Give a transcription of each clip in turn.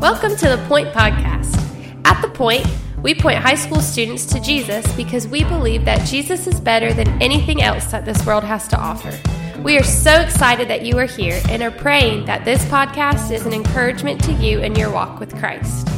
Welcome to the Point Podcast. At the Point, we point high school students to Jesus because we believe that Jesus is better than anything else that this world has to offer. We are so excited that you are here and are praying that this podcast is an encouragement to you in your walk with Christ.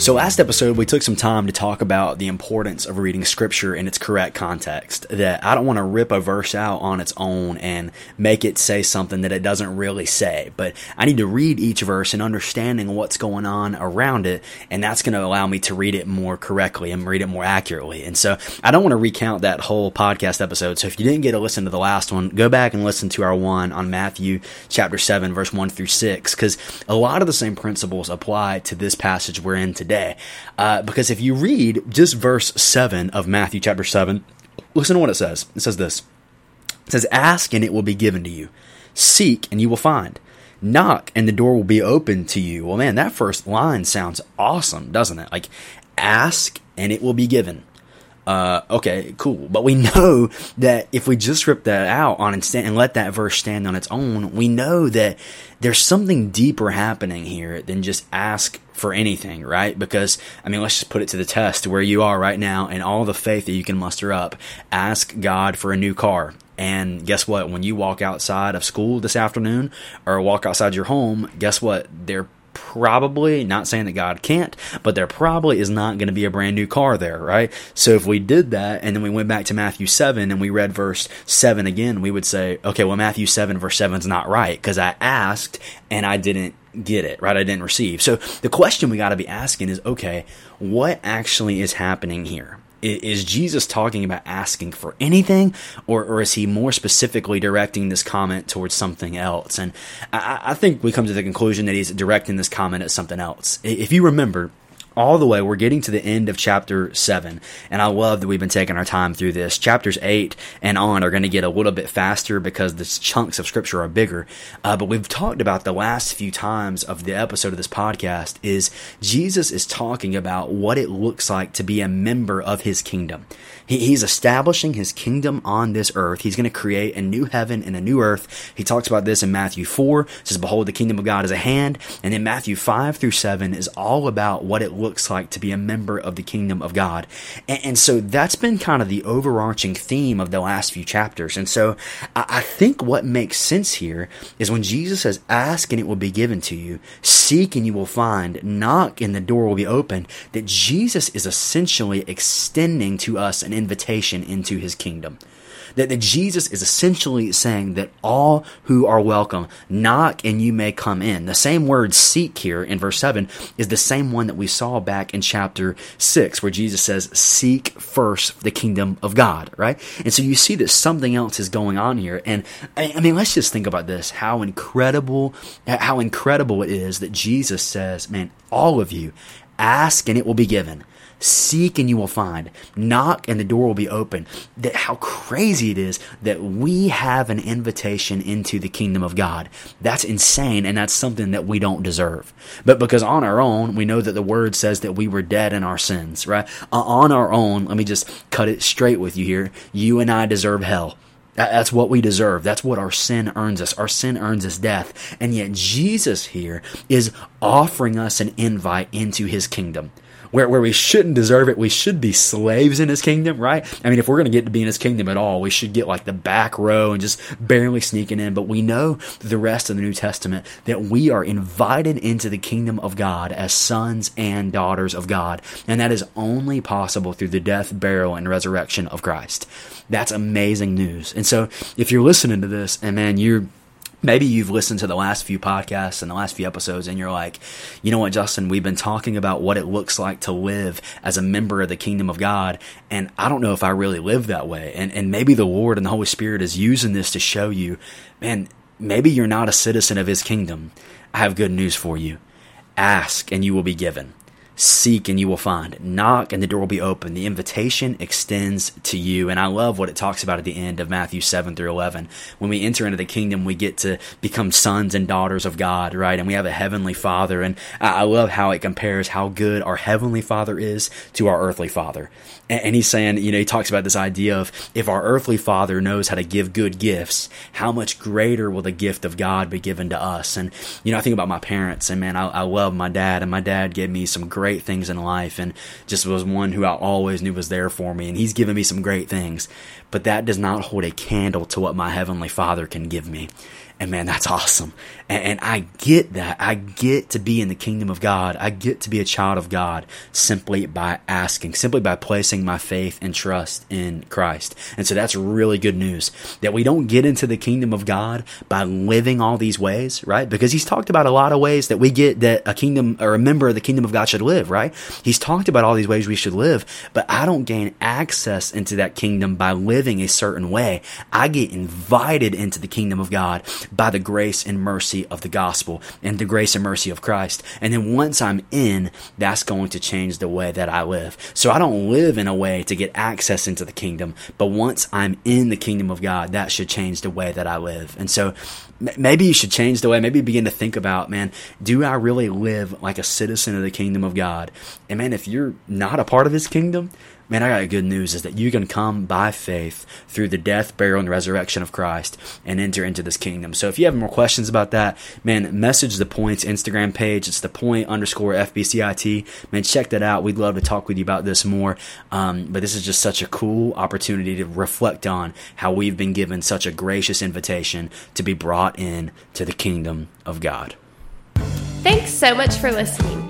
So, last episode, we took some time to talk about the importance of reading scripture in its correct context. That I don't want to rip a verse out on its own and make it say something that it doesn't really say, but I need to read each verse and understanding what's going on around it, and that's going to allow me to read it more correctly and read it more accurately. And so, I don't want to recount that whole podcast episode. So, if you didn't get to listen to the last one, go back and listen to our one on Matthew chapter 7, verse 1 through 6, because a lot of the same principles apply to this passage we're in today Uh, because if you read just verse 7 of Matthew chapter 7, listen to what it says. It says this It says, Ask and it will be given to you, seek and you will find. Knock and the door will be open to you. Well, man, that first line sounds awesome, doesn't it? Like, ask and it will be given. Uh, okay, cool. But we know that if we just rip that out on and let that verse stand on its own, we know that there's something deeper happening here than just ask for anything, right? Because, I mean, let's just put it to the test where you are right now and all the faith that you can muster up. Ask God for a new car. And guess what? When you walk outside of school this afternoon or walk outside your home, guess what? There probably, not saying that God can't, but there probably is not going to be a brand new car there, right? So if we did that and then we went back to Matthew 7 and we read verse 7 again, we would say, okay, well, Matthew 7 verse 7 is not right because I asked and I didn't get it, right? I didn't receive. So the question we got to be asking is, okay, what actually is happening here? Is Jesus talking about asking for anything, or, or is he more specifically directing this comment towards something else? And I, I think we come to the conclusion that he's directing this comment at something else. If you remember, all the way. We're getting to the end of chapter 7, and I love that we've been taking our time through this. Chapters 8 and on are going to get a little bit faster because the chunks of scripture are bigger. Uh, but we've talked about the last few times of the episode of this podcast is Jesus is talking about what it looks like to be a member of his kingdom. he's establishing his kingdom on this earth. He's going to create a new heaven and a new earth. He talks about this in Matthew 4, says, Behold, the kingdom of God is a hand. And then Matthew 5 through 7 is all about what it looks like to be a member of the kingdom of God. And, and so that's been kind of the overarching theme of the last few chapters. And so I, I think what makes sense here is when Jesus says, Ask and it will be given to you, seek and you will find, knock and the door will be opened, that Jesus is essentially extending to us an invitation into his kingdom. That, that Jesus is essentially saying that all who are welcome, knock and you may come in. The same word seek here in verse 7 is the same one that we saw back in chapter 6, where Jesus says, Seek first the kingdom of God, right? And so you see that something else is going on here. And I mean, let's just think about this how incredible, how incredible it is that Jesus says, Man, all of you, ask and it will be given. Seek and you will find. Knock and the door will be open. That how crazy it is that we have an invitation into the kingdom of God. That's insane and that's something that we don't deserve. But because on our own, we know that the word says that we were dead in our sins, right? Uh, on our own, let me just cut it straight with you here. You and I deserve hell. That's what we deserve. That's what our sin earns us. Our sin earns us death. And yet Jesus here is offering us an invite into his kingdom where, where we shouldn't deserve it. We should be slaves in his kingdom, right? I mean, if we're going to get to be in his kingdom at all, we should get like the back row and just barely sneaking in. But we know the rest of the New Testament that we are invited into the kingdom of God as sons and daughters of God. And that is only possible through the death, burial, and resurrection of Christ. That's amazing news. And so if you're listening to this and man, you're maybe you've listened to the last few podcasts and the last few episodes and you're like, you know what, Justin, we've been talking about what it looks like to live as a member of the kingdom of God. And I don't know if I really live that way. And, and maybe the Lord and the Holy Spirit is using this to show you, man, maybe you're not a citizen of his kingdom. I have good news for you. Ask and you will be given. Seek and you will find. Knock and the door will be open. The invitation extends to you. And I love what it talks about at the end of Matthew 7 through 11. When we enter into the kingdom, we get to become sons and daughters of God, right? And we have a heavenly father. And I love how it compares how good our heavenly father is to our earthly father. And he's saying, you know, he talks about this idea of if our earthly father knows how to give good gifts, how much greater will the gift of God be given to us? And, you know, I think about my parents and man, I, I love my dad and my dad gave me some great things in life and just was one who I always knew was there for me. And he's given me some great things, but that does not hold a candle to what my heavenly father can give me. And man, that's awesome. And, and, I get that. I get to be in the kingdom of God. I get to be a child of God simply by asking, simply by placing my faith and trust in Christ. And so that's really good news that we don't get into the kingdom of God by living all these ways, right? Because he's talked about a lot of ways that we get that a kingdom or a member of the kingdom of God should live, right? He's talked about all these ways we should live, but I don't gain access into that kingdom by living a certain way. I get invited into the kingdom of God by the grace and mercy of the gospel and the grace and mercy of Christ. And then once I'm in, that's going to change the way that I live. So I don't live in a way to get access into the kingdom, but once I'm in the kingdom of God, that should change the way that I live. And so maybe you should change the way, maybe begin to think about, man, do I really live like a citizen of the kingdom of God? And man, if you're not a part of his kingdom, man, I got good news is that you can come by faith through the death, burial, and resurrection of Christ and enter into this kingdom. So if you have more questions about that, man, message the Points Instagram page. It's the point underscore FBCIT. Man, check that out. We'd love to talk with you about this more. Um, but this is just such a cool opportunity to reflect on how we've been given such a gracious invitation to be brought in to the kingdom of God. Thanks so much for listening.